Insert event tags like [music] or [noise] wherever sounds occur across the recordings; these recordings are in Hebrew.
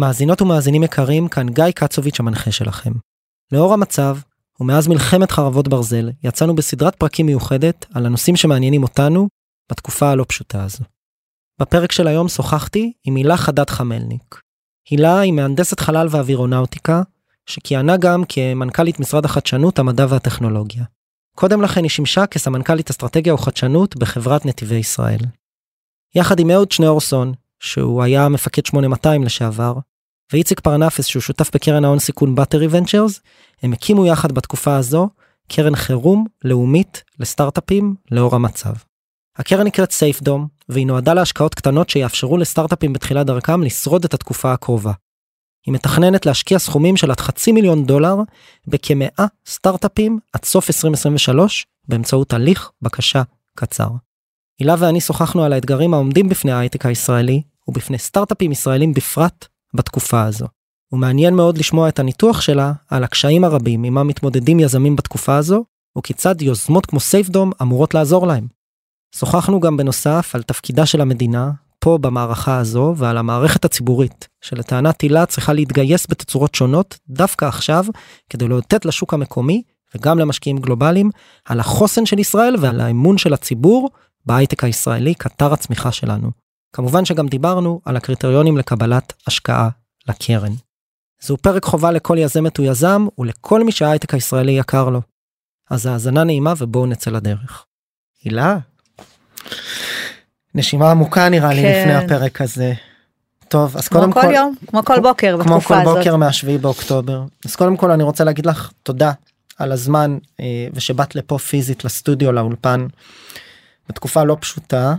מאזינות ומאזינים יקרים, כאן גיא קצוביץ' המנחה שלכם. לאור המצב, ומאז מלחמת חרבות ברזל, יצאנו בסדרת פרקים מיוחדת על הנושאים שמעניינים אותנו בתקופה הלא פשוטה הזו. בפרק של היום שוחחתי עם הילה חדד חמלניק. הילה היא מהנדסת חלל ואווירונאוטיקה, שכיהנה גם כמנכ"לית משרד החדשנות, המדע והטכנולוגיה. קודם לכן היא שימשה כסמנכ"לית אסטרטגיה וחדשנות בחברת נתיבי ישראל. יחד עם אהוד שניאורסון, שהוא היה מפקד 8200 לשעבר, ואיציק פרנפס שהוא שותף בקרן ההון סיכון באטרי ונצ'רס, הם הקימו יחד בתקופה הזו קרן חירום לאומית לסטארט-אפים לאור המצב. הקרן נקראת סייפדום, והיא נועדה להשקעות קטנות שיאפשרו לסטארט-אפים בתחילת דרכם לשרוד את התקופה הקרובה. היא מתכננת להשקיע סכומים של עד חצי מיליון דולר בכמאה סטארט-אפים עד סוף 2023 באמצעות הליך בקשה קצר. הילה ואני שוחחנו על האתגרים העומדים בפני ההייטק הישראלי ובפני סטארט-אפים ישראלים בפרט בתקופה הזו. ומעניין מאוד לשמוע את הניתוח שלה על הקשיים הרבים עמם מתמודדים יזמים בתקופה הזו, וכיצד יוזמות כמו סייפדום אמורות לעזור להם. שוחחנו גם בנוסף על תפקידה של המדינה, פה במערכה הזו, ועל המערכת הציבורית, שלטענת הילה צריכה להתגייס בתצורות שונות דווקא עכשיו, כדי לאותת לשוק המקומי, וגם למשקיעים גלובליים, על החוסן של ישראל ועל האמון של הציבור בהייטק הישראלי כאתר הצמיחה שלנו. כמובן שגם דיברנו על הקריטריונים לקבלת השקעה לקרן. זהו פרק חובה לכל יזמת או יזם ולכל מי שההייטק הישראלי יקר לו. אז האזנה נעימה ובואו נצא לדרך. הילה, נשימה עמוקה נראה לי כן. לפני הפרק הזה. טוב אז קודם כל כל יום, כמו כל בוקר כמו בתקופה כל הזאת. בוקר מהשביעי באוקטובר אז קודם כל אני רוצה להגיד לך תודה על הזמן אה, ושבאת לפה פיזית לסטודיו לאולפן. בתקופה לא פשוטה.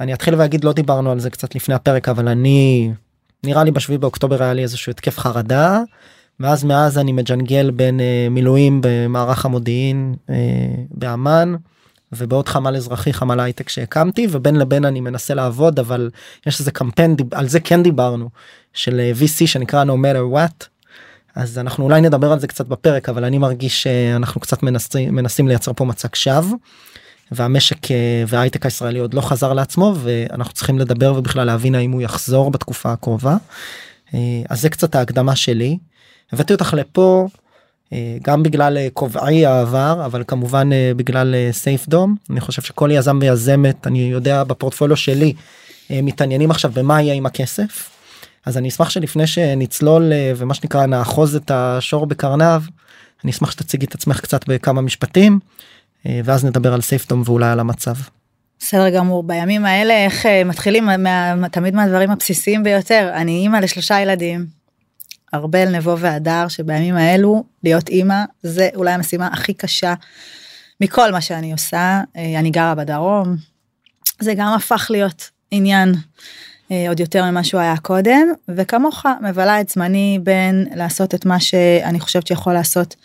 אני אתחיל ואגיד לא דיברנו על זה קצת לפני הפרק אבל אני נראה לי בשביעי באוקטובר היה לי איזשהו התקף חרדה. ואז מאז אני מג'נגל בין אה, מילואים במערך המודיעין אה, באמ"ן ובעוד חמ"ל אזרחי חמ"ל הייטק שהקמתי ובין לבין אני מנסה לעבוד אבל יש איזה קמפיין על זה כן דיברנו של אה, VC שנקרא no matter what. אז אנחנו אולי נדבר על זה קצת בפרק אבל אני מרגיש שאנחנו קצת מנסים מנסים לייצר פה מצג שווא. והמשק אה, וההייטק הישראלי עוד לא חזר לעצמו ואנחנו צריכים לדבר ובכלל להבין האם הוא יחזור בתקופה הקרובה. אה, אז זה קצת ההקדמה שלי. הבאתי אותך לפה אה, גם בגלל כובעי העבר אבל כמובן בגלל סייף דום אני חושב שכל יזם ויזמת אני יודע בפורטפוליו שלי מתעניינים עכשיו במה יהיה עם הכסף. אז אני אשמח שלפני שנצלול ומה שנקרא נאחוז את השור בקרניו אני אשמח שתציגי את עצמך קצת בכמה משפטים ואז נדבר על סייפדום ואולי על המצב. בסדר גמור בימים האלה איך אה, מתחילים מה, תמיד מהדברים הבסיסיים ביותר אני אימא לשלושה ילדים. ארבל נבו והדר שבימים האלו להיות אימא זה אולי המשימה הכי קשה מכל מה שאני עושה אה, אני גרה בדרום. זה גם הפך להיות עניין אה, עוד יותר ממה שהוא היה קודם וכמוך מבלה את זמני בין לעשות את מה שאני חושבת שיכול לעשות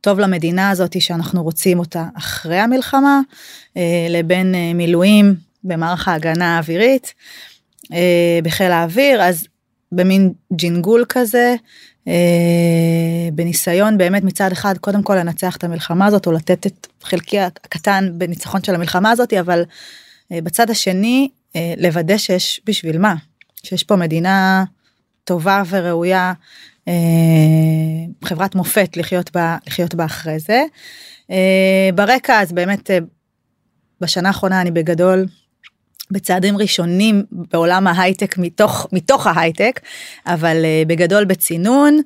טוב למדינה הזאת שאנחנו רוצים אותה אחרי המלחמה אה, לבין אה, מילואים במערך ההגנה האווירית אה, בחיל האוויר אז במין ג'ינגול כזה בניסיון באמת מצד אחד קודם כל לנצח את המלחמה הזאת או לתת את חלקי הקטן בניצחון של המלחמה הזאת אבל בצד השני לוודא שיש בשביל מה? שיש פה מדינה טובה וראויה חברת מופת לחיות בה לחיות בה אחרי זה. אה, ברקע אז באמת אה, בשנה האחרונה אני בגדול בצעדים ראשונים בעולם ההייטק מתוך מתוך ההייטק אבל בגדול בצינון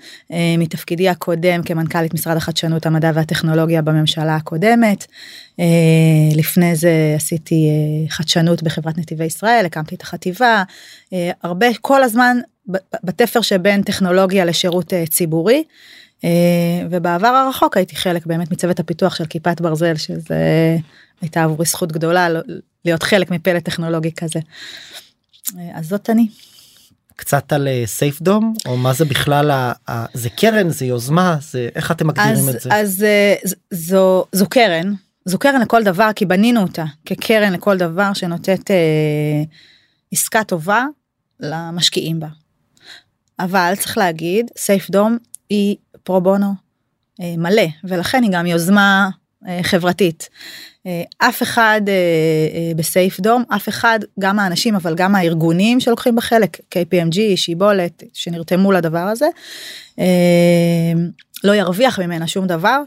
מתפקידי הקודם כמנכ"לית משרד החדשנות המדע והטכנולוגיה בממשלה הקודמת לפני זה עשיתי חדשנות בחברת נתיבי ישראל הקמתי את החטיבה הרבה כל הזמן בתפר שבין טכנולוגיה לשירות uh, ציבורי. Uh, ובעבר הרחוק הייתי חלק באמת מצוות הפיתוח של כיפת ברזל שזה הייתה עבורי זכות גדולה להיות חלק מפלא טכנולוגי כזה. אה, אז זאת אני. קצת על סייפדום או מה זה בכלל ה- ה- זה קרן זה יוזמה זה איך אתם מגדירים אז, את זה. אז אה, זו, זו קרן, זו קרן לכל דבר כי בנינו אותה כקרן לכל דבר שנותנת אה, עסקה טובה למשקיעים בה. אבל צריך להגיד סייף דום היא פרו בונו אה, מלא ולכן היא גם יוזמה אה, חברתית. אה, אף אחד בסייף דום, אף אחד, גם האנשים אבל גם הארגונים שלוקחים בחלק, KPMG, שיבולת, שנרתמו לדבר הזה, לא ירוויח ממנה שום דבר,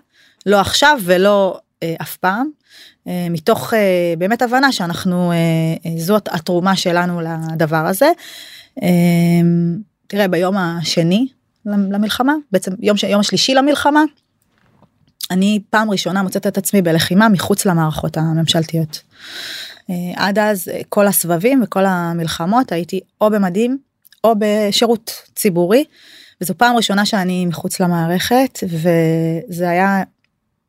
לא עכשיו ולא אף פעם. מתוך באמת הבנה שאנחנו, זאת התרומה שלנו לדבר הזה. אה, תראה, ביום השני למלחמה, בעצם יום, יום השלישי למלחמה, אני פעם ראשונה מוצאת את עצמי בלחימה מחוץ למערכות הממשלתיות. אה, עד אז אה, כל הסבבים וכל המלחמות הייתי או במדים או בשירות ציבורי וזו פעם ראשונה שאני מחוץ למערכת וזה היה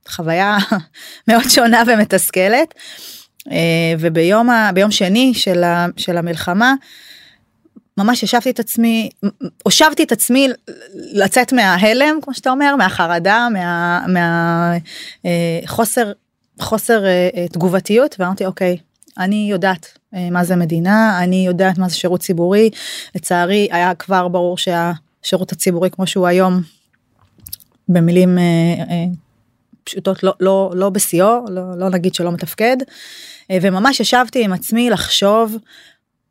חוויה [laughs] מאוד שונה ומתסכלת. אה, וביום ה, שני של, ה, של המלחמה ממש ישבתי את עצמי, הושבתי את עצמי לצאת מההלם, כמו שאתה אומר, מהחרדה, מה, מה אה, חוסר אה, אה, תגובתיות, ואמרתי, אוקיי, אני יודעת אה, מה זה מדינה, אני יודעת מה זה שירות ציבורי. לצערי, היה כבר ברור שהשירות הציבורי כמו שהוא היום, במילים אה, אה, פשוטות, לא, לא, לא בשיאו, לא, לא נגיד שלא מתפקד. אה, וממש ישבתי עם עצמי לחשוב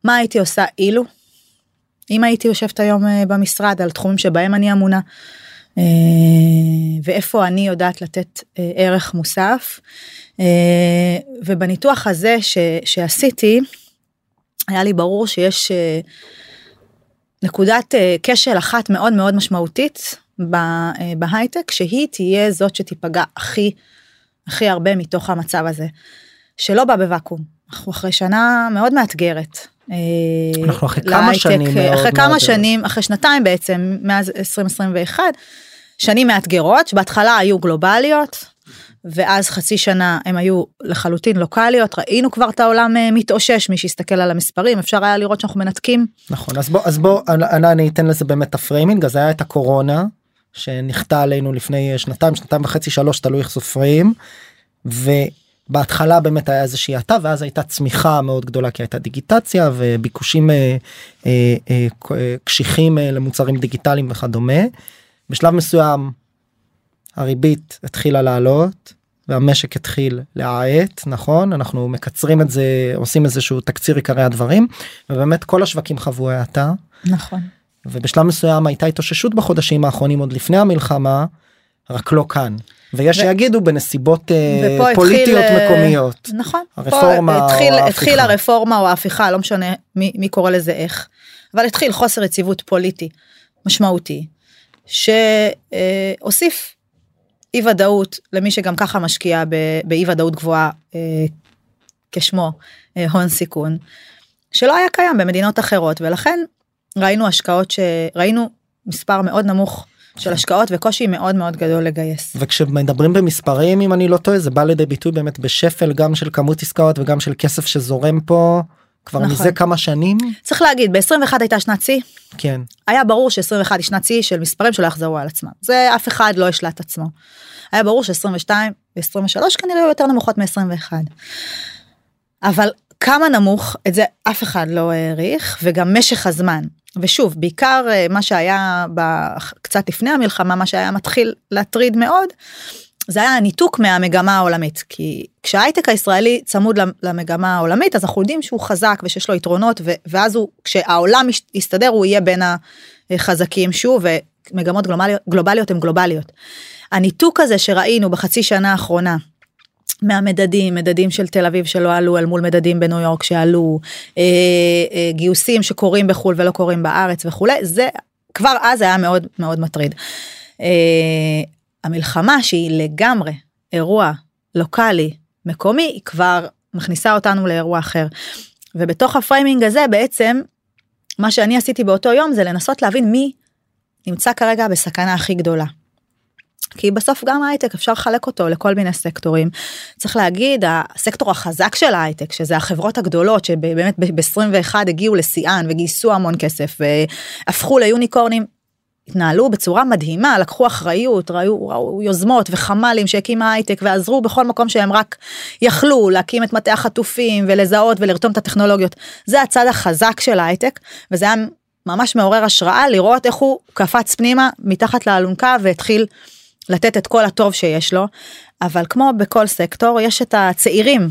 מה הייתי עושה אילו. אם הייתי יושבת היום אה, במשרד על תחומים שבהם אני אמונה אה, ואיפה אני יודעת לתת אה, ערך מוסף. ובניתוח הזה ש, שעשיתי היה לי ברור שיש נקודת כשל אחת מאוד מאוד משמעותית בהייטק שהיא תהיה זאת שתיפגע הכי הכי הרבה מתוך המצב הזה שלא בא בוואקום אנחנו אחרי שנה מאוד מאתגרת אנחנו אחרי כמה שנים אחרי מאוד כמה מאוד שנים אחרי שנתיים בעצם מאז 2021 שנים מאתגרות שבהתחלה היו גלובליות ואז חצי שנה הם היו לחלוטין לוקאליות. ראינו כבר את העולם מתאושש מי שיסתכל על המספרים אפשר היה לראות שאנחנו מנתקים. נכון אז בוא אז בוא אני, אני אתן לזה באמת את ה framing אז היה את הקורונה שנחתה עלינו לפני שנתיים שנתיים וחצי שלוש תלוי איך סופרים. ו... בהתחלה באמת היה איזושהי האטה ואז הייתה צמיחה מאוד גדולה כי הייתה דיגיטציה וביקושים אה, אה, אה, קשיחים אה, למוצרים דיגיטליים וכדומה. בשלב מסוים הריבית התחילה לעלות והמשק התחיל להאט נכון אנחנו מקצרים את זה עושים איזשהו תקציר עיקרי הדברים ובאמת כל השווקים חוו האטה. נכון. ובשלב מסוים הייתה התאוששות בחודשים האחרונים עוד לפני המלחמה רק לא כאן. ויש ו... שיגידו בנסיבות uh, פוליטיות התחיל, אה, מקומיות. נכון. הרפורמה התחיל, או התחיל הרפורמה או ההפיכה לא משנה מי, מי קורא לזה איך. אבל התחיל חוסר יציבות פוליטי משמעותי שהוסיף אי ודאות למי שגם ככה משקיע באי ודאות גבוהה uh, כשמו הון סיכון שלא היה קיים במדינות אחרות ולכן ראינו השקעות שראינו מספר מאוד נמוך של השקעות וקושי מאוד מאוד גדול לגייס. וכשמדברים במספרים אם אני לא טועה זה בא לידי ביטוי באמת בשפל גם של כמות עסקאות וגם של כסף שזורם פה כבר נכון. מזה כמה שנים. צריך להגיד ב-21 הייתה שנת שיא. כן. היה ברור ש-21 היא שנת שיא של מספרים שלא יחזרו על עצמם. זה אף אחד לא השלט עצמו. היה ברור ש-22 ו-23 כנראה היו יותר נמוכות מ-21. אבל כמה נמוך את זה אף אחד לא העריך וגם משך הזמן ושוב בעיקר אה, מה שהיה קצת לפני המלחמה מה שהיה מתחיל להטריד מאוד. זה היה הניתוק מהמגמה העולמית כי כשההייטק הישראלי צמוד למגמה העולמית אז אנחנו יודעים שהוא חזק ושיש לו יתרונות ואז הוא כשהעולם יסתדר הוא יהיה בין החזקים שוב ומגמות גלובליות, גלובליות הן גלובליות. הניתוק הזה שראינו בחצי שנה האחרונה מהמדדים מדדים של תל אביב שלא עלו אל מול מדדים בניו יורק שעלו אה, אה, גיוסים שקורים בחול ולא קורים בארץ וכולי זה כבר אז היה מאוד מאוד מטריד. אה, המלחמה שהיא לגמרי אירוע לוקאלי מקומי היא כבר מכניסה אותנו לאירוע אחר. ובתוך ה framing הזה בעצם מה שאני עשיתי באותו יום זה לנסות להבין מי נמצא כרגע בסכנה הכי גדולה. כי בסוף גם ההייטק אפשר לחלק אותו לכל מיני סקטורים. צריך להגיד הסקטור החזק של ההייטק שזה החברות הגדולות שבאמת ב-21 הגיעו לשיאן וגייסו המון כסף והפכו ליוניקורנים. התנהלו בצורה מדהימה לקחו אחריות ראו, ראו יוזמות וחמ"לים שהקים ההייטק ועזרו בכל מקום שהם רק יכלו להקים את מטה החטופים ולזהות ולרתום את הטכנולוגיות זה הצד החזק של ההייטק וזה היה ממש מעורר השראה לראות איך הוא קפץ פנימה מתחת לאלונקה והתחיל לתת את כל הטוב שיש לו. אבל כמו בכל סקטור יש את הצעירים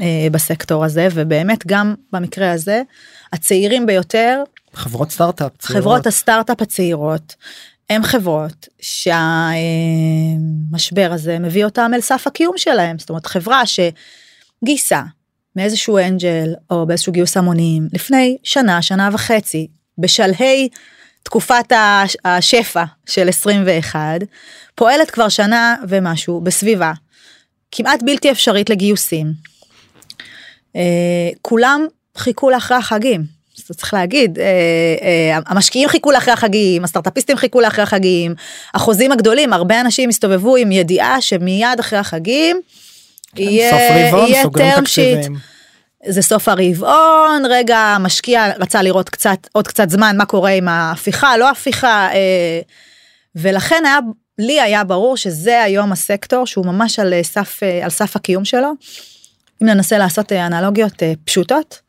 אה, בסקטור הזה ובאמת גם במקרה הזה הצעירים ביותר חברות סטארט-אפ. צעירות. חברות הסטארט-אפ הצעירות הם חברות שהמשבר הזה מביא אותם אל סף הקיום שלהם זאת אומרת חברה שגייסה מאיזשהו אנג'ל או באיזשהו גיוס המונים לפני שנה שנה וחצי בשלהי תקופת הש- השפע של 21 פועלת כבר שנה ומשהו בסביבה כמעט בלתי אפשרית לגיוסים. אה, כולם חיכו לאחרי החגים. אז צריך להגיד, אה, אה, המשקיעים חיכו לאחרי החגים, הסטארטאפיסטים חיכו לאחרי החגים, החוזים הגדולים, הרבה אנשים הסתובבו עם ידיעה שמיד אחרי החגים יהיה, רבעון, יהיה סוגרים term sheet. זה סוף הרבעון, רגע המשקיע רצה לראות קצת, עוד קצת זמן מה קורה עם ההפיכה, לא הפיכה, אה, ולכן היה, לי היה ברור שזה היום הסקטור שהוא ממש על אה, סף, אה, על סף הקיום שלו. אם ננסה לעשות אנלוגיות פשוטות,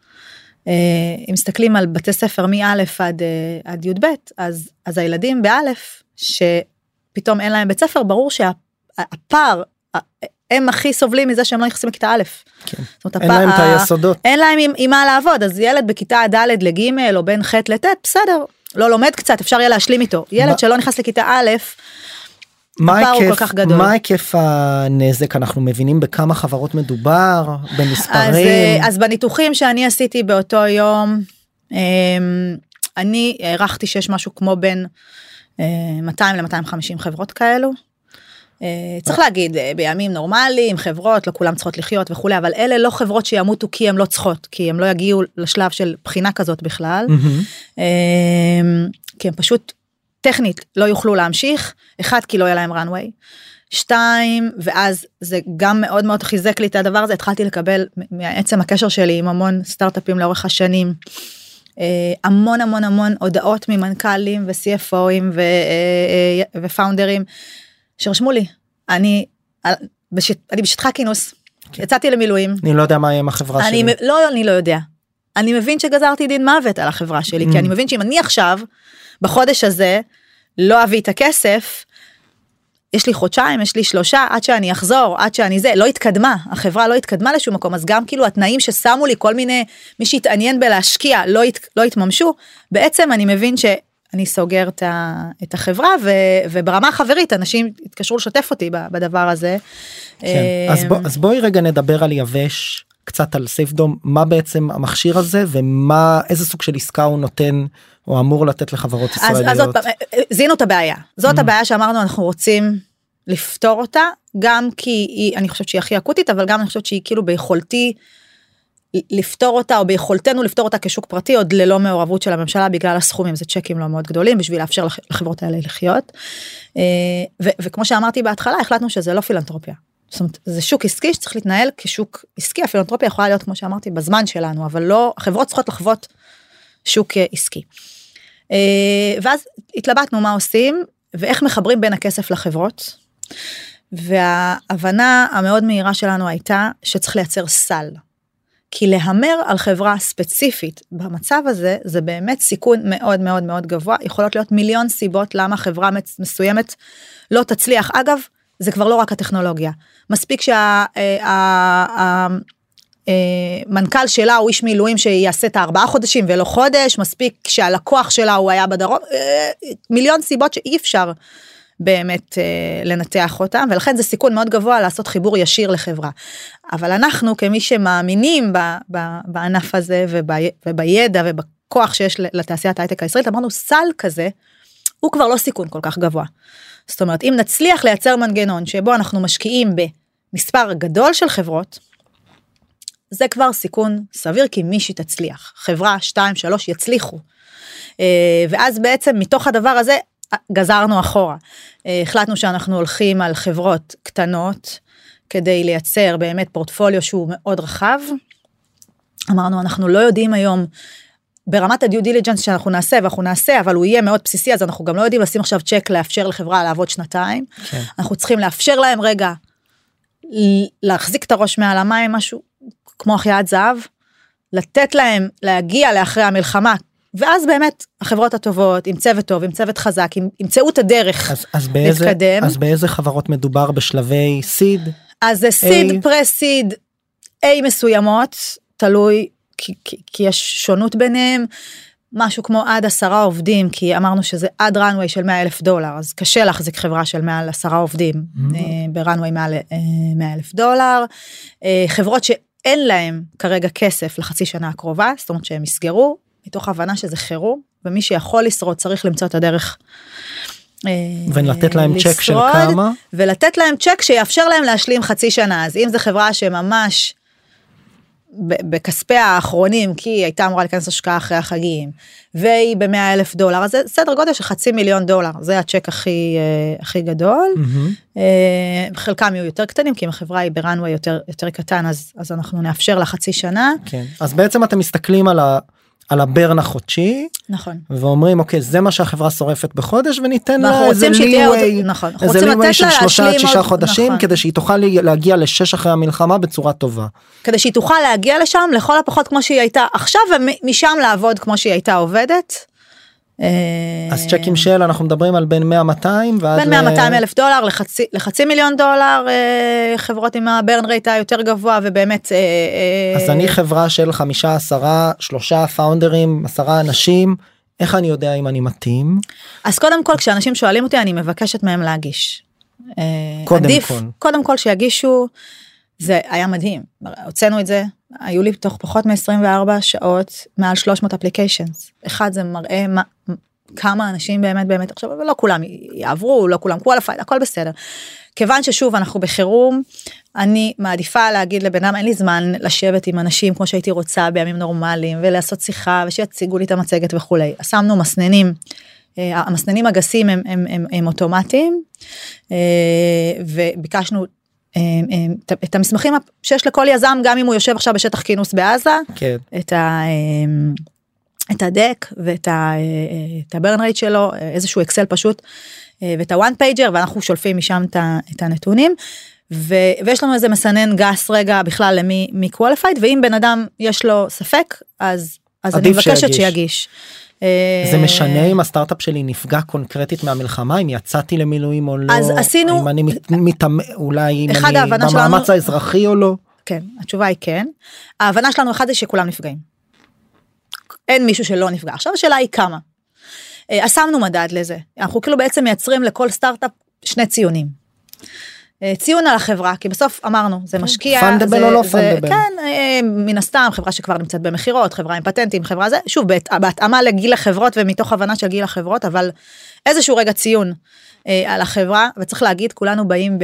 אם מסתכלים על בתי ספר מא' עד, עד י"ב, אז, אז הילדים באלף, שפתאום אין להם בית ספר, ברור שהפער, הם הכי סובלים מזה שהם לא נכנסים לכיתה א'. כן. אומרת, אין להם את היסודות. אין להם עם, עם מה לעבוד אז ילד בכיתה ד' לג' או בין ח' לט' בסדר לא לומד קצת אפשר יהיה להשלים איתו ילד מה- שלא נכנס לכיתה א' מה היקף. מה היקף הנזק אנחנו מבינים בכמה חברות מדובר אז, במספרים אה, אז בניתוחים שאני עשיתי באותו יום אמ, אני הערכתי שיש משהו כמו בין אה, 200 ל-250 חברות כאלו. אה, צריך להגיד אה, בימים נורמליים חברות לא כולם צריכות לחיות וכולי אבל אלה לא חברות שימותו כי הן לא צריכות כי הם לא יגיעו לשלב של בחינה כזאת בכלל. אמ, כי הם פשוט טכנית לא יוכלו להמשיך, אחד כי לא יהיה להם runway, שתיים ואז זה גם מאוד מאוד חיזק לי את הדבר הזה. התחלתי לקבל מעצם הקשר שלי עם המון סטארט-אפים לאורך השנים. אה, המון המון המון הודעות ממנכ"לים ו-CFOים ופאונדרים שרשמו לי אני בשט, אני בשטחה כינוס יצאתי למילואים אני לא יודע מה יהיה עם החברה אני שלי. לא אני לא יודע. אני מבין שגזרתי דין מוות על החברה שלי Mm. כי אני מבין שאם אני עכשיו בחודש הזה לא אביא את הכסף. יש לי חודשיים יש לי שלושה עד שאני אחזור עד שאני זה לא התקדמה החברה לא התקדמה לשום מקום אז גם כאילו התנאים ששמו לי כל מיני מי שהתעניין בלהשקיע לא, הת, לא התממשו בעצם אני מבין שאני סוגר את, החברה ו, וברמה החברית אנשים התקשרו לשתף אותי בדבר הזה. כן. אז, אמ, בוא, אז בואי רגע נדבר על יבש קצת על סייפדום מה בעצם המכשיר הזה ומה איזה סוג של עסקה הוא נותן או אמור לתת לחברות אז, אז עוד ישראליות. פעם, אה, זיהינו את הבעיה. זאת Mm. הבעיה שאמרנו אנחנו רוצים לפתור אותה, גם כי היא, אני חושבת שהיא הכי אקוטית, אבל גם אני חושבת שהיא כאילו ביכולתי לפתור אותה, או ביכולתנו לפתור אותה כשוק פרטי, עוד ללא מעורבות של הממשלה בגלל הסכומים, זה צ'קים לא מאוד גדולים בשביל לאפשר לח- לחברות האלה לחיות. אה, ו- וכמו שאמרתי בהתחלה, החלטנו שזה לא פילנטרופיה. זאת אומרת, זה שוק עסקי שצריך להתנהל כשוק עסקי, הפילנטרופיה יכולה להיות, כמו שאמרתי, בזמן שלנו, אבל לא, החברות צריכות לחוות שוק אה, עסקי. אה, ואז התלבטנו מה עושים ואיך מחברים בין הכסף לחברות. וההבנה המאוד מהירה שלנו הייתה שצריך לייצר סל. כי להמר על חברה ספציפית במצב הזה זה באמת סיכון מאוד מאוד מאוד גבוה. יכולות להיות מיליון סיבות למה חברה מסוימת לא תצליח. אגב זה כבר לא רק הטכנולוגיה. מספיק שהמנכ"ל שלה הוא איש מילואים שיעשה את הארבעה חודשים ולא חודש מספיק שהלקוח שלה הוא היה בדרום אה, מיליון סיבות שאי אפשר באמת אה, לנתח אותם ולכן זה סיכון מאוד גבוה לעשות חיבור ישיר לחברה. אבל אנחנו כמי שמאמינים ב, ב, בענף הזה וב, ובידע ובכוח שיש לתעשיית ההייטק הישראלית אמרנו סל כזה הוא כבר לא סיכון כל כך גבוה. זאת אומרת אם נצליח לייצר מנגנון שבו אנחנו משקיעים במספר גדול של חברות. זה כבר סיכון סביר כי מישהי תצליח חברה 2 3 יצליחו. אה, ואז בעצם מתוך הדבר הזה גזרנו אחורה. אה, החלטנו שאנחנו הולכים על חברות קטנות כדי לייצר באמת פורטפוליו שהוא מאוד רחב. אמרנו אנחנו לא יודעים היום ברמת הדיו דיליג'נס שאנחנו נעשה ואנחנו נעשה אבל הוא יהיה מאוד בסיסי אז אנחנו גם לא יודעים לשים עכשיו צ'ק לאפשר לחברה לעבוד שנתיים. כן. אנחנו צריכים לאפשר להם רגע להחזיק את הראש מעל המים משהו כמו החייאת זהב לתת להם להגיע לאחרי המלחמה ואז באמת החברות הטובות עם צוות טוב עם צוות חזק עם- ימצאו את הדרך אז, אז, באיזה, להתקדם. אז באיזה חברות מדובר בשלבי סיד? אז זה סיד פרס סיד A מסוימות תלוי כי, כי, כי יש שונות ביניהם. משהו כמו עד עשרה עובדים כי אמרנו שזה עד runway של 100 אלף דולר אז קשה להחזיק חברה של מעל עשרה עובדים Mhm. אה, ברנווי מעל אה, 100 אלף דולר. אה, חברות שאין להם כרגע כסף לחצי שנה הקרובה זאת אומרת שהם יסגרו מתוך הבנה שזה חירום ומי שיכול לשרוד צריך למצוא את הדרך. אה, ולתת להם צ'ק של לשרוד. כמה? ולתת להם צ'ק שיאפשר להם להשלים חצי שנה אז אם זו חברה שממש בכספי האחרונים כי היא הייתה אמורה להיכנס השקעה אחרי החגים והיא ב-100 אלף דולר אז זה סדר גודל של חצי מיליון דולר זה הצ'ק הכי אה, הכי גדול. אה, חלקם יהיו יותר קטנים כי אם החברה היא ברנווי יותר יותר קטן אז אז אנחנו נאפשר לה חצי שנה כן. אז בעצם אתם מסתכלים על, ה, על הברן החודשי נכון. ואומרים אוקיי זה מה שהחברה שורפת בחודש וניתן לה איזה ליווי, נכון, איזה ליווי של שלושה עד שישה חודשים נכון. כדי שהיא תוכל להגיע לשש אחרי המלחמה בצורה טובה. כדי שהיא תוכל להגיע לשם לכל הפחות כמו שהיא הייתה עכשיו ומשם לעבוד כמו שהיא הייתה עובדת. אה, אז צ'קים של אנחנו מדברים על בין 100 200 ועד בין ל- 100 200 אלף דולר לחצי לחצי מיליון דולר אה, חברות עם הברן רייט היותר גבוה ובאמת אה, אה, אז אני חברה של חמישה עשרה שלושה פאונדרים עשרה אנשים איך אני יודע אם אני מתאים אז קודם כל כשאנשים שואלים אותי אני מבקשת מהם להגיש. אה, קודם עדיף, כל. קודם כל שיגישו זה היה מדהים הוצאנו את זה היו לי תוך פחות מ-24 שעות מעל 300 אפליקיישנס אחד זה מראה מה, כמה אנשים באמת באמת עכשיו ולא כולם יעברו לא כולם qualified הכל בסדר. כיוון ששוב אנחנו בחירום אני מעדיפה להגיד לבן אדם אין לי זמן לשבת עם אנשים כמו שהייתי רוצה בימים נורמליים ולעשות שיחה ושיציגו לי את המצגת וכולי אז שמנו מסננים. אה, המסננים הגסים הם, הם, הם, הם אוטומטיים אה, וביקשנו את- את המסמכים שיש לכל יזם גם אם הוא יושב עכשיו בשטח כינוס בעזה כן את ה... אמ, את הדק ואת אה, ה burn rate שלו איזשהו אקסל פשוט אה, ואת ה one pager ואנחנו שולפים משם את הנתונים. ו, ויש לנו איזה מסנן גס רגע בכלל למי מי qualified ואם בן אדם יש לו ספק אז אז אני מבקשת שיגיש. שיגיש. אה, זה משנה אם הסטארט-אפ שלי נפגע קונקרטית מהמלחמה אם יצאתי למילואים או לא אז עשינו- אם אני מת- מתאמ... אולי אם אני במאמץ שלנו- האזרחי או לא. כן התשובה היא כן. ההבנה שלנו אחד זה שכולם נפגעים. אין מישהו שלא נפגע עכשיו השאלה היא כמה. אה, אז שמנו מדד לזה אנחנו כאילו בעצם מייצרים לכל סטארט-אפ שני ציונים. אה, ציון על החברה כי בסוף אמרנו זה משקיע Fundable זה, או לא fundable? כן אה, מן הסתם חברה שכבר נמצאת במכירות חברה עם פטנטים חברה זה שוב בהת- בהתאמה לגיל החברות ומתוך הבנה של גיל החברות אבל איזשהו רגע ציון אה, על החברה וצריך להגיד כולנו באים ב...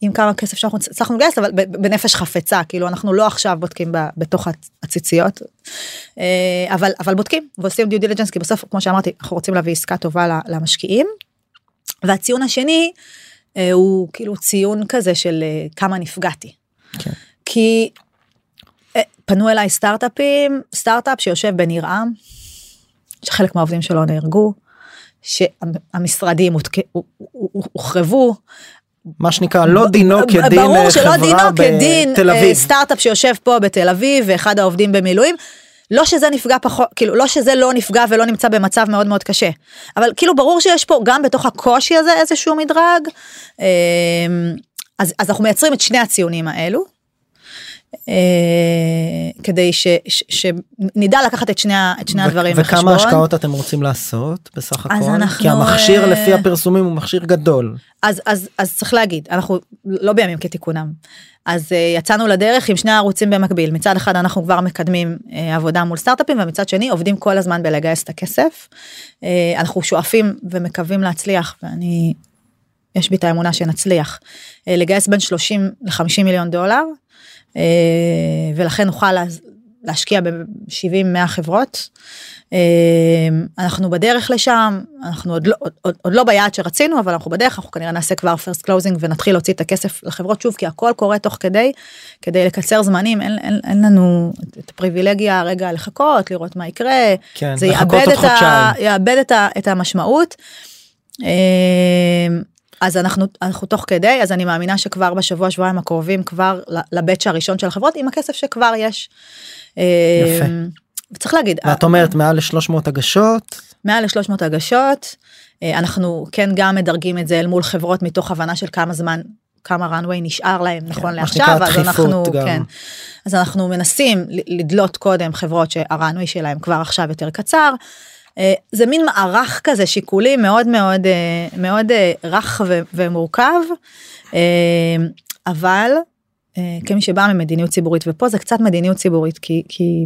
עם כמה כסף שאנחנו הצלחנו לגייס אבל בנפש חפצה כאילו אנחנו לא עכשיו בודקים ב- בתוך הצ- הציציות אבל אבל בודקים ועושים due diligence כי בסוף כמו שאמרתי אנחנו רוצים להביא עסקה טובה למשקיעים. והציון השני הוא כאילו ציון כזה של אה, כמה נפגעתי. כן. כי אה, פנו אליי סטארט-אפים סטארט-אפ שיושב בניר עם שחלק מהעובדים שלו נהרגו. שהמשרדים הוחרבו מה שנקרא לא דינו כדין ברור אה, שלא דינו חברה כדין בתל אה, אביב. סטארט-אפ שיושב פה בתל אביב ואחד העובדים במילואים. לא שזה נפגע פחות כאילו לא שזה לא נפגע ולא נמצא במצב מאוד מאוד קשה אבל כאילו ברור שיש פה גם בתוך הקושי הזה איזשהו מדרג אה, אז, אז אנחנו מייצרים את שני הציונים האלו. אה, כדי ש, ש, שנדע לקחת את שני, את שני הדברים בחשבון. וכמה השקעות אתם רוצים לעשות בסך הכל? אנחנו, כי המכשיר אה, לפי הפרסומים הוא מכשיר גדול. אז אז אז צריך להגיד אנחנו לא בימים כתיקונם אז uh, יצאנו לדרך עם שני הערוצים במקביל מצד אחד אנחנו כבר מקדמים עבודה מול סטארט-אפים ומצד שני עובדים כל הזמן בלגייס את הכסף. אנחנו שואפים ומקווים להצליח ואני יש בי את האמונה שנצליח לגייס בין 30 ל-50 מיליון דולר ולכן נוכל לה, להשקיע ב-70-100 חברות. אה, אנחנו בדרך לשם אנחנו עוד לא, עוד, עוד, לא ביעד שרצינו אבל אנחנו בדרך אנחנו כנראה נעשה כבר first closing ונתחיל להוציא את הכסף לחברות שוב כי הכל קורה תוך כדי כדי לקצר זמנים אין, אין, אין לנו את הפריבילגיה רגע לחכות לראות מה יקרה כן, זה יאבד, את, ה. יאבד את, ה, את המשמעות. אז אנחנו אנחנו תוך כדי אז אני מאמינה שכבר בשבוע שבועיים הקרובים כבר לבץ' הראשון של החברות עם הכסף שכבר יש. יפה. צריך להגיד, ואת אומרת מעל ל-300 הגשות, מעל ל-300 הגשות, אה, אנחנו כן גם מדרגים את זה אל מול חברות מתוך הבנה של כמה זמן, כמה runway נשאר להם נכון מה לעכשיו, אז אנחנו, גם. כן, אז אנחנו מנסים לדלות קודם חברות שה-runway שלהם כבר עכשיו יותר קצר. אה, זה מין מערך כזה שיקולים מאוד מאוד אה, מאוד אה, רך ומורכב, אבל כמי שבאה ממדיניות ציבורית ופה זה קצת מדיניות ציבורית כי כי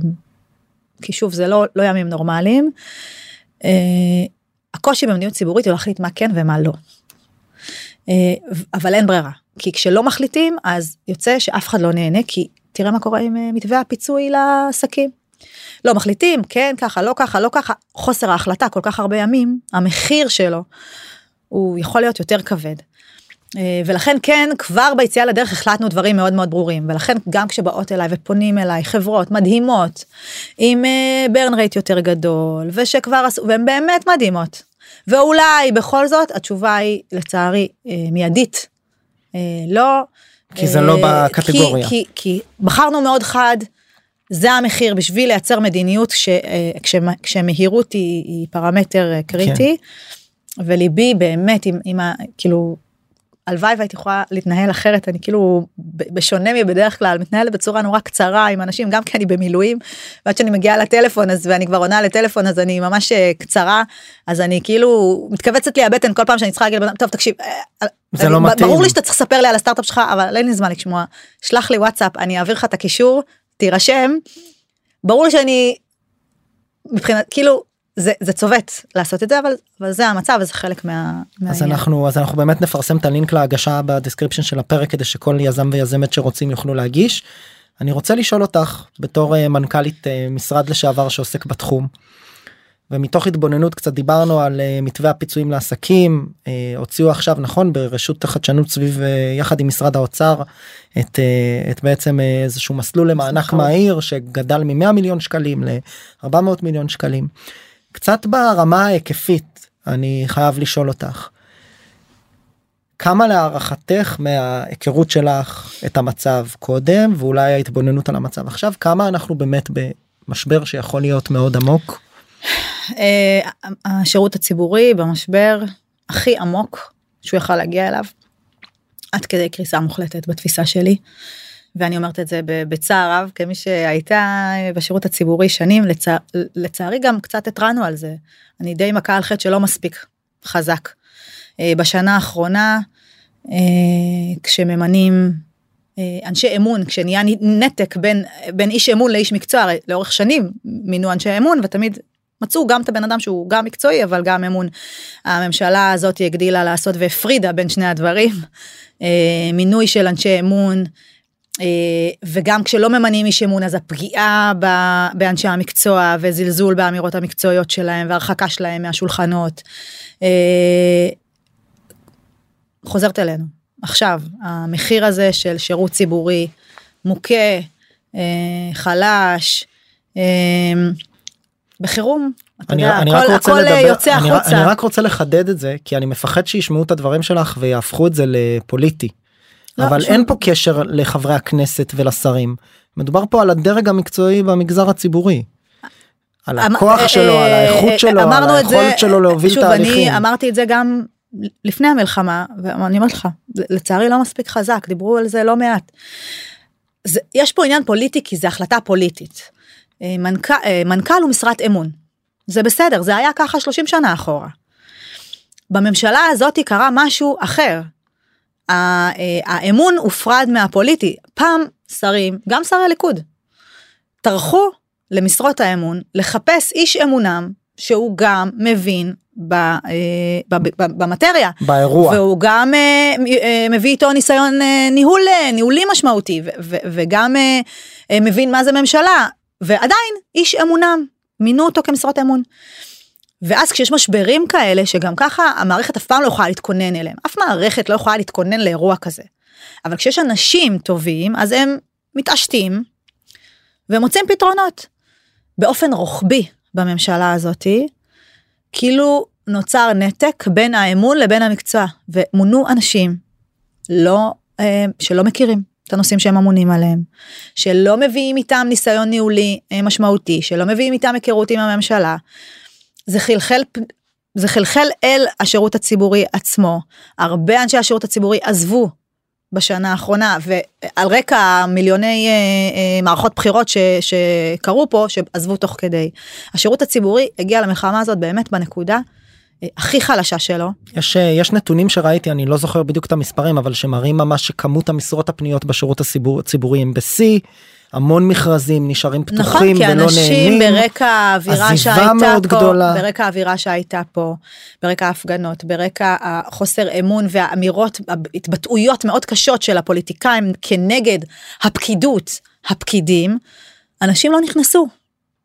כי שוב זה לא לא ימים נורמליים. הקושי במדיניות ציבורית הוא להחליט מה כן ומה לא. אבל אין ברירה כי כשלא מחליטים אז יוצא שאף אחד לא נהנה כי תראה מה קורה עם מתווה הפיצוי לעסקים. לא מחליטים כן ככה לא ככה לא ככה חוסר ההחלטה כל כך הרבה ימים המחיר שלו הוא יכול להיות יותר כבד. אה, ולכן כן כבר ביציאה לדרך החלטנו דברים מאוד מאוד ברורים ולכן גם כשבאות אליי ופונים אליי חברות מדהימות עם ברן רייט יותר גדול ושכבר עשו והן באמת מדהימות ואולי בכל זאת התשובה היא לצערי אה, מיידית אה, לא כי זה לא אה, בקטגוריה. כי, כי, כי בחרנו מאוד חד זה המחיר בשביל לייצר מדיניות כש, אה, כשמה- כשמהירות היא, היא פרמטר אה, קריטי. וליבי באמת עם, עם ה... כאילו הלוואי והייתי יכולה להתנהל אחרת אני כאילו בשונה מבדרך כלל מתנהלת בצורה נורא קצרה עם אנשים גם כי אני במילואים ועד שאני מגיעה לטלפון אז ואני כבר עונה לטלפון אז אני ממש אה, קצרה אז אני כאילו מתכווצת לי הבטן כל פעם שאני צריכה להגיד לבן טוב תקשיב זה אני- לא מתאים. ברור לי שאתה צריך לספר לי על הסטארט-אפ שלך אבל אין לי זמן לשמוע. שלח לי וואטסאפ אני אעביר לך את הקישור תירשם ברור שאני מבחינת כאילו זה זה צובט לעשות את זה אבל אבל זה המצב וזה חלק מה... אז. אנחנו אז אנחנו באמת נפרסם את הלינק להגשה ב description של הפרק כדי שכל יזם ויזמת שרוצים יוכלו להגיש. אני רוצה לשאול אותך בתור אה, מנכ"לית אה, משרד לשעבר שעוסק בתחום. ומתוך התבוננות קצת דיברנו על אה, מתווה הפיצויים לעסקים אה, הוציאו עכשיו נכון ברשות החדשנות סביב אה, יחד עם משרד האוצר את, אה, את בעצם אה, איזשהו מסלול למענק נכון. מהיר שגדל מ-100 מיליון שקלים ל-400 מיליון שקלים. קצת ברמה ההיקפית אני חייב לשאול אותך. כמה להערכתך מההיכרות שלך את המצב קודם ואולי ההתבוננות על המצב עכשיו כמה אנחנו באמת במשבר שיכול להיות מאוד עמוק השירות הציבורי במשבר הכי עמוק שהוא יכל להגיע אליו. עד כדי קריסה מוחלטת בתפיסה שלי. ואני אומרת את זה בצער רב כמי שהייתה בשירות הציבורי שנים לצע... לצערי גם קצת התרענו על זה אני די מכה על חטא שלא מספיק חזק. אה, בשנה האחרונה אה, כשממנים אה, אנשי אמון כשנהיה נתק בין בין איש אמון לאיש מקצוע הרי לאורך שנים מינו אנשי אמון ותמיד מצאו גם את הבן אדם שהוא גם מקצועי אבל גם אמון. הממשלה הזאת הגדילה לעשות והפרידה בין שני הדברים. אה, מינוי של אנשי אמון אה, וגם כשלא ממנים איש אמון אז הפגיעה באנשי המקצוע וזלזול באמירות המקצועיות שלהם והרחקה שלהם מהשולחנות. אה, חוזרת אלינו עכשיו המחיר הזה של שירות ציבורי מוכה חלש. אה, בחירום, אתה אני, יודע, אני הכל, הכל לדבר, יוצא אני, החוצה. אני רק רוצה לחדד את זה כי אני מפחד שישמעו את הדברים שלך ויהפכו את זה לפוליטי. לא, אבל שום- אין פה קשר לחברי הכנסת ולשרים. מדובר פה על הדרג המקצועי במגזר הציבורי. על אמ- הכוח אה, שלו, על אה, האיכות אה, שלו, על את זה- היכולת שלו להוביל שוב, תהליכים. אני אמרתי את זה גם לפני המלחמה, ואני אומרת לך, לצערי לא מספיק חזק, דיברו על זה לא מעט. זה, יש פה עניין פוליטי כי זה החלטה פוליטית. אה, מנכ"ל, אה, מנכ"ל הוא משרת אמון. זה בסדר, זה היה ככה 30 שנה אחורה. בממשלה הזאת קרה משהו אחר. אה, האמון הופרד מהפוליטי. פעם שרים, גם שרי הליכוד, טרחו למשרות האמון לחפש איש אמונם שהוא גם מבין ב, אה, ב, ב, ב, במטריה. באירוע. והוא גם אה, אה, מביא איתו ניסיון אה, ניהול אה, ניהולי משמעותי ו- ו- וגם אה, אה, מבין מה זה ממשלה ועדיין איש אמונם מינו אותו כמשרות אמון. ואז כשיש משברים כאלה שגם ככה המערכת אף פעם לא יכולה להתכונן אליהם אף מערכת לא יכולה להתכונן לאירוע כזה. אבל כשיש אנשים טובים אז הם מתעשתים ומוצאים פתרונות. באופן רוחבי בממשלה הזאתי כאילו נוצר נתק בין האמון לבין המקצוע ומונו אנשים לא אה, שלא מכירים את הנושאים שהם אמונים עליהם, שלא מביאים איתם ניסיון ניהולי אה, משמעותי, שלא מביאים איתם היכרות עם הממשלה, זה חלחל זה חלחל אל השירות הציבורי עצמו. הרבה אנשי השירות הציבורי עזבו בשנה האחרונה ועל רקע מיליוני אה, אה, מערכות בחירות ש, שקרו פה שעזבו תוך כדי. השירות הציבורי הגיע למלחמה הזאת באמת בנקודה הכי חלשה שלו. יש אה, יש נתונים שראיתי אני לא זוכר בדיוק את המספרים אבל שמראים ממש שכמות המשרות הפניות בשירות הציבורי הם בשיא. המון מכרזים נשארים פתוחים נכון, ולא נהנים. נכון, כי אנשים ברקע האווירה שהייתה מאוד פה, גדולה. ברקע האווירה שהייתה פה, ברקע ההפגנות, ברקע החוסר אמון והאמירות, התבטאויות מאוד קשות של הפוליטיקאים כנגד הפקידות, הפקידים, אנשים לא נכנסו,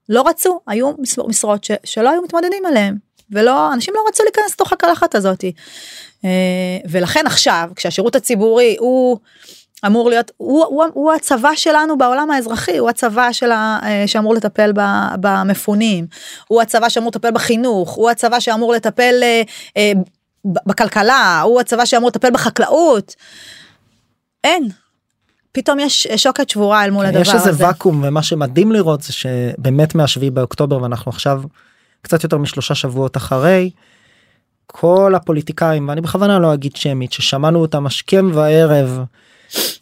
לא רצו, היו משרות ש, שלא היו מתמודדים עליהם, ולא, אנשים לא רצו להיכנס לתוך הקלחת הזאת. אה, ולכן עכשיו, כשהשירות הציבורי הוא... אמור להיות הוא, הוא, הוא הצבא שלנו בעולם האזרחי הוא הצבא של ה, אה, שאמור לטפל במפונים הוא הצבא שאמור לטפל בחינוך הוא הצבא שאמור לטפל אה, בכלכלה הוא הצבא שאמור לטפל בחקלאות. אין. פתאום יש שוקת שבורה אל מול הדבר הזה. יש איזה ואקום ומה שמדהים לראות זה שבאמת מהשביעי באוקטובר ואנחנו עכשיו קצת יותר משלושה שבועות אחרי. כל הפוליטיקאים ואני בכוונה לא אגיד שמית ששמענו אותם השכם וערב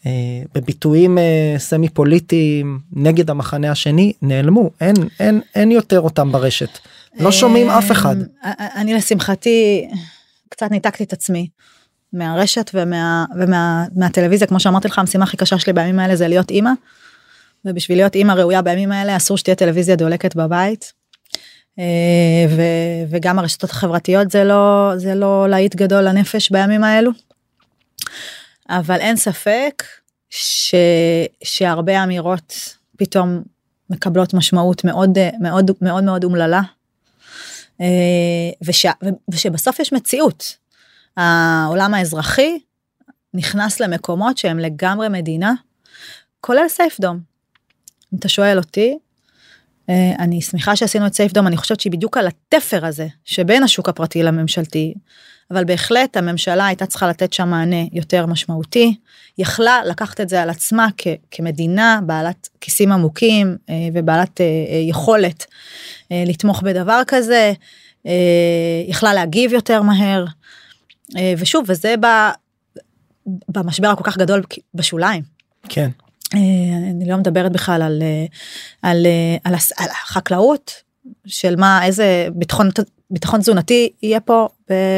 אה, בביטויים אה, סמי פוליטיים נגד המחנה השני נעלמו אין אין אין יותר אותם ברשת לא שומעים אף אחד. אה, אני לשמחתי קצת ניתקתי את עצמי מהרשת ומה, ומה, מהטלוויזיה כמו שאמרתי לך המשימה הכי קשה שלי בימים האלה זה להיות אימא. ובשביל להיות אימא ראויה בימים האלה אסור שתהיה טלוויזיה דולקת בבית. ו, וגם הרשתות החברתיות זה לא זה לא להיט גדול לנפש בימים האלו. אבל אין ספק ש... שהרבה אמירות פתאום מקבלות משמעות מאוד מאוד מאוד מאוד אומללה. אה, וש... ושבסוף יש מציאות. העולם האזרחי נכנס למקומות שהם לגמרי מדינה, כולל סייפדום. אם אתה שואל אותי, אה, אני שמחה שעשינו את סייפדום, אני חושבת שהיא בדיוק על התפר הזה שבין השוק הפרטי לממשלתי. אבל בהחלט הממשלה הייתה צריכה לתת שם מענה יותר משמעותי, יכלה לקחת את זה על עצמה כ- כמדינה בעלת כיסים עמוקים אה, ובעלת אה, אה, יכולת אה, לתמוך בדבר כזה, אה, יכלה להגיב יותר מהר, אה, ושוב, וזה ב, במשבר הכל כך גדול בשוליים. כן. אה, אני לא מדברת בכלל על, אה, על, אה, על, על החקלאות של מה איזה ביטחון ביטחון תזונתי יהיה פה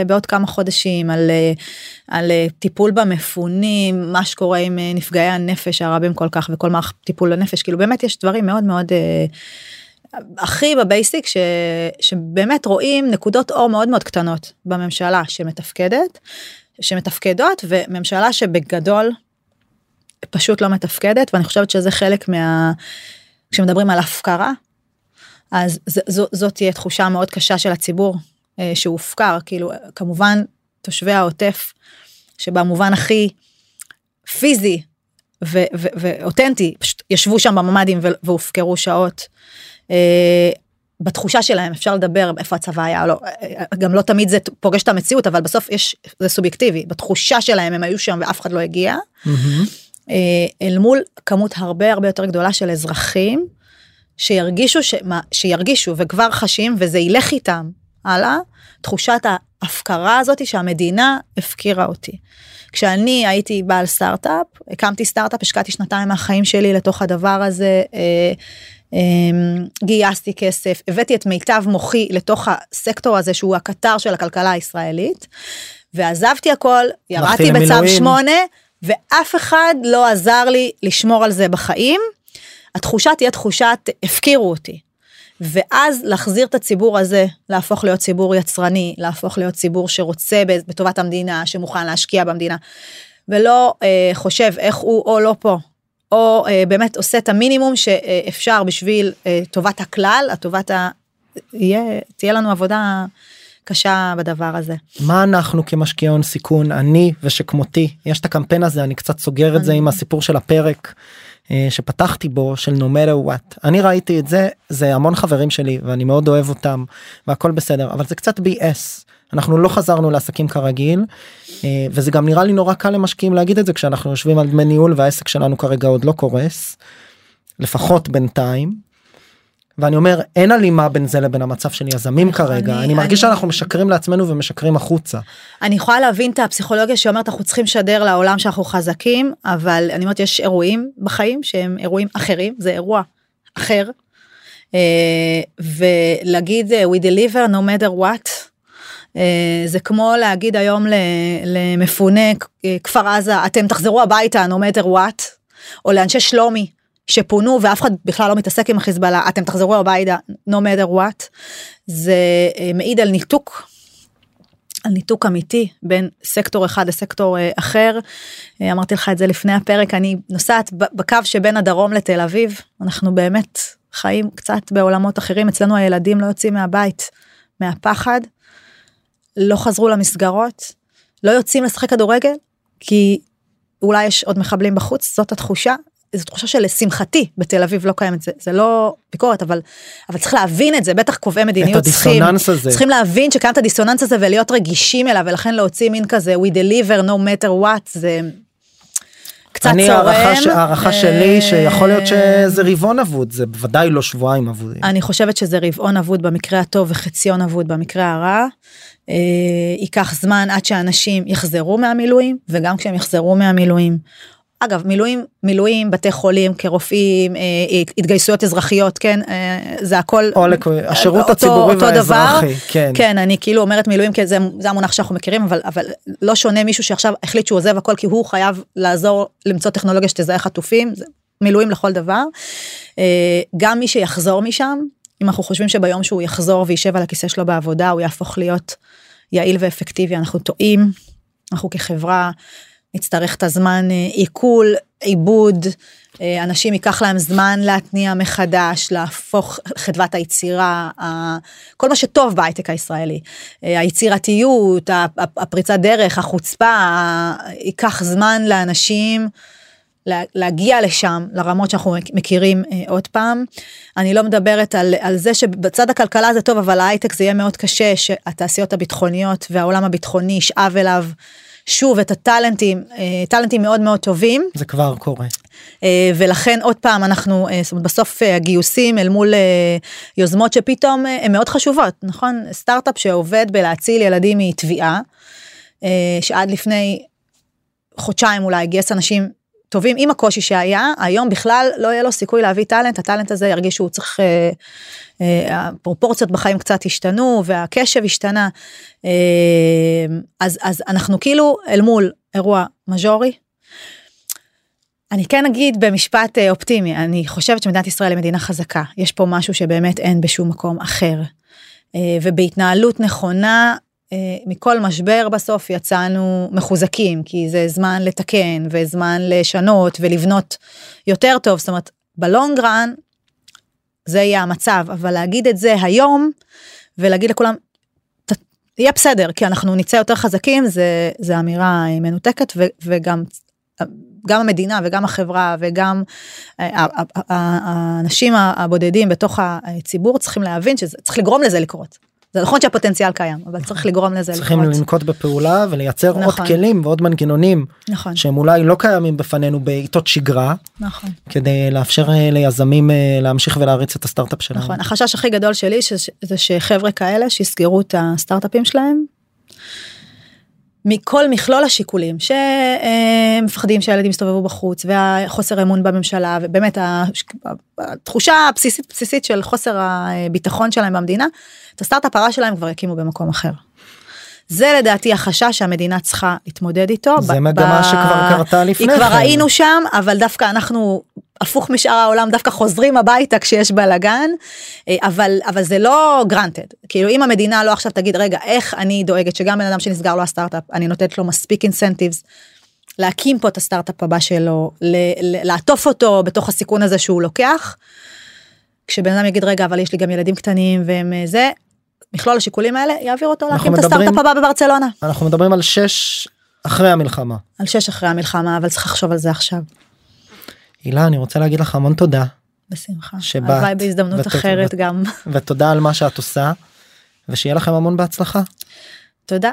בעוד כמה חודשים על על טיפול במפונים מה שקורה עם נפגעי הנפש הרבים כל כך וכל מערכת טיפול לנפש כאילו באמת יש דברים מאוד מאוד הכי בבייסיק ש, שבאמת רואים נקודות אור מאוד מאוד קטנות בממשלה שמתפקדת שמתפקדות וממשלה שבגדול פשוט לא מתפקדת ואני חושבת שזה חלק מה כשמדברים על הפקרה אז ז, ז, זאת תהיה תחושה מאוד קשה של הציבור אה, שהופקר כאילו כמובן תושבי העוטף שבמובן הכי פיזי ו, ו, ואותנטי פשוט ישבו שם בממ"דים והופקרו שעות. אה, בתחושה שלהם אפשר לדבר איפה הצבא היה לא גם לא תמיד זה פוגש את המציאות אבל בסוף יש זה סובייקטיבי בתחושה שלהם הם היו שם ואף אחד לא הגיע. Mm-hmm. אל מול כמות הרבה הרבה יותר גדולה של אזרחים שירגישו שמה, שירגישו וכבר חשים וזה ילך איתם הלאה תחושת ההפקרה הזאתי שהמדינה הפקירה אותי. כשאני הייתי בעל סטארט-אפ הקמתי סטארט-אפ השקעתי שנתיים מהחיים שלי לתוך הדבר הזה. אה, אה, גייסתי כסף הבאתי את מיטב מוחי לתוך הסקטור הזה שהוא הקטר של הכלכלה הישראלית ועזבתי הכל ירדתי בצו 8 ואף אחד לא עזר לי לשמור על זה בחיים. התחושה תהיה תחושת הפקירו אותי. ואז להחזיר את הציבור הזה להפוך להיות ציבור יצרני להפוך להיות ציבור שרוצה בטובת המדינה שמוכן להשקיע במדינה ולא אה, חושב איך הוא או לא פה או אה, באמת עושה את המינימום שאפשר בשביל אה, טובת הכלל הטובת ה... יהיה תהיה לנו עבודה קשה בדבר הזה. מה אנחנו כמשקיעי הון סיכון אני ושכמותי יש את הקמפיין הזה אני קצת סוגר את זה עם הסיפור של הפרק. אה, שפתחתי בו של no matter what אני ראיתי את זה זה המון חברים שלי ואני מאוד אוהב אותם והכל בסדר אבל זה קצת BS אנחנו לא חזרנו לעסקים כרגיל אה, וזה גם נראה לי נורא קל למשקיעים להגיד את זה כשאנחנו יושבים על דמי ניהול והעסק שלנו כרגע עוד לא קורס. לפחות בינתיים. ואני אומר אין הלימה בין זה לבין המצב של יזמים נכון, כרגע אני- אני מרגיש אני- שאנחנו משקרים לעצמנו ומשקרים החוצה. אני יכולה להבין את הפסיכולוגיה שאומרת אנחנו צריכים לשדר לעולם שאנחנו חזקים, אבל אני אומרת יש אירועים בחיים שהם אירועים אחרים, זה אירוע אחר. אה, ולהגיד we deliver no matter what, אה, זה כמו להגיד היום למפונה כפר עזה אתם תחזרו הביתה no matter what, או לאנשי שלומי שפונו ואף אחד בכלל לא מתעסק עם החיזבאללה אתם תחזרו הביתה no matter what, זה אה, מעיד על ניתוק על ניתוק אמיתי בין סקטור אחד לסקטור אה, אחר. אה, אמרתי לך את זה לפני הפרק, אני נוסעת בקו שבין הדרום לתל אביב, אנחנו באמת חיים קצת בעולמות אחרים, אצלנו הילדים לא יוצאים מהבית מהפחד, לא חזרו למסגרות, לא יוצאים לשחק כדורגל, כי אולי יש עוד מחבלים בחוץ, זאת התחושה. זו תחושה שלשמחתי בתל אביב לא קיימת, זה, זה לא ביקורת, אבל, אבל צריך להבין את זה, בטח קובעי מדיניות צריכים, הזה. צריכים להבין שקיים את הדיסוננס הזה ולהיות רגישים אליו, ולכן להוציא מין כזה we deliver no matter what, זה קצת אני צורם. ש- הערכה שלי אה, שיכול להיות שזה רבעון אבוד זה בוודאי לא שבועיים אבודים. אני חושבת שזה רבעון אבוד במקרה הטוב וחציון אבוד במקרה הרע. אה, ייקח זמן עד שאנשים יחזרו מהמילואים, וגם כשהם יחזרו מהמילואים. אגב, מילואים, מילואים, בתי חולים כרופאים, אה, התגייסויות אזרחיות, כן, אה, זה הכל, או לכ- השירות אותו- הציבורי אותו והאזרחי, כן. כן, אני כאילו אומרת מילואים כי זה, זה המונח שאנחנו מכירים, אבל, אבל לא שונה מישהו שעכשיו החליט שהוא עוזב הכל כי הוא חייב לעזור למצוא טכנולוגיה שתזהה חטופים, זה מילואים לכל דבר. אה, גם מי שיחזור משם, אם אנחנו חושבים שביום שהוא יחזור וישב על הכיסא שלו בעבודה, הוא יהפוך להיות יעיל ואפקטיבי, אנחנו טועים, אנחנו כחברה נצטרך את הזמן אה, עיכול, עיבוד, אה, אנשים ייקח להם זמן להתניע מחדש, להפוך חדוות היצירה, כל מה שטוב בהייטק הישראלי, אה, היצירתיות, הפריצת דרך, החוצפה, ייקח זמן לאנשים לה- להגיע לשם, לרמות שאנחנו מכירים אה, עוד פעם. אני לא מדברת על, על זה שבצד הכלכלה זה טוב, אבל ההייטק זה יהיה מאוד קשה, שהתעשיות הביטחוניות והעולם הביטחוני ישאב אליו שוב את הטאלנטים, אה, טאלנטים מאוד מאוד טובים. זה כבר קורה. אה, ולכן עוד פעם אנחנו אה, זאת אומרת, בסוף הגיוסים אל מול יוזמות שפתאום הן מאוד חשובות נכון סטארט-אפ שעובד בלהציל ילדים מתביעה שעד לפני חודשיים אולי גייס אנשים טובים עם הקושי שהיה היום בכלל לא יהיה לו סיכוי להביא טאלנט הטאלנט הזה ירגיש שהוא צריך אה, אה, הפרופורציות בחיים קצת השתנו והקשב השתנה. אה, אז אז אנחנו כאילו אל מול אירוע מז'ורי. אני כן אגיד במשפט אופטימי, אני חושבת שמדינת ישראל היא מדינה חזקה, יש פה משהו שבאמת אין בשום מקום אחר. ובהתנהלות נכונה, מכל משבר בסוף יצאנו מחוזקים, כי זה זמן לתקן וזמן לשנות ולבנות יותר טוב, זאת אומרת, בלונגרן זה יהיה המצב, אבל להגיד את זה היום ולהגיד לכולם, "ת- יהיה בסדר, כי אנחנו נצא יותר חזקים, זה, זה אמירה אה, מנותקת ו, וגם גם המדינה וגם החברה וגם אה, האנשים הבודדים בתוך הציבור צריכים להבין שצריך לגרום לזה לקרות. זה נכון שהפוטנציאל קיים, אבל צריך לגרום לזה צריכים לקרות. לנקוט בפעולה ולייצר עוד נכון. כלים ועוד מנגנונים נכון, שהם אולי לא קיימים בפנינו בעיתות שגרה נכון, כדי לאפשר אה, ליזמים אה, להמשיך ולהריץ את הסטארט-אפ שלהם. נכון. החשש הכי גדול שלי ש- זה שחבר'ה כאלה שיסגרו את הסטארט-אפים שלהם. מכל מכלול השיקולים שמפחדים שהילדים יסתובבו בחוץ והחוסר אמון בממשלה ובאמת התחושה הבסיסית בסיסית של חוסר הביטחון שלהם במדינה את הסטארט-אפ הרע שלהם כבר יקימו במקום אחר. זה לדעתי החשש שהמדינה צריכה להתמודד איתו. זה מגמה שכבר קרתה לפני היא כבר כן. ראינו שם אבל דווקא אנחנו הפוך משאר העולם דווקא חוזרים הביתה כשיש בלאגן אה, אבל אבל זה לא גרנטד כאילו אם המדינה לא עכשיו תגיד רגע איך אני דואגת שגם בן אדם שנסגר לו הסטארט-אפ אני נותנת לו מספיק אינסנטיבס. להקים פה את הסטארט-אפ הבא שלו לעטוף אותו בתוך הסיכון הזה שהוא לוקח. כשבן אדם יגיד רגע אבל יש לי גם ילדים קטנים והם אה, זה מכלול השיקולים האלה יעביר אותו להקים את הסטארט-אפ הבא בברצלונה. אנחנו מדברים על שש אחרי המלחמה. על שש אחרי המלחמה אבל צריך לחשוב על זה עכשיו. הילה, אני רוצה להגיד לך המון תודה, בשמחה. שבאת הלוואי בהזדמנות ות- אחרת ות- גם. ותודה על מה שאת עושה, ושיהיה לכם המון בהצלחה. תודה.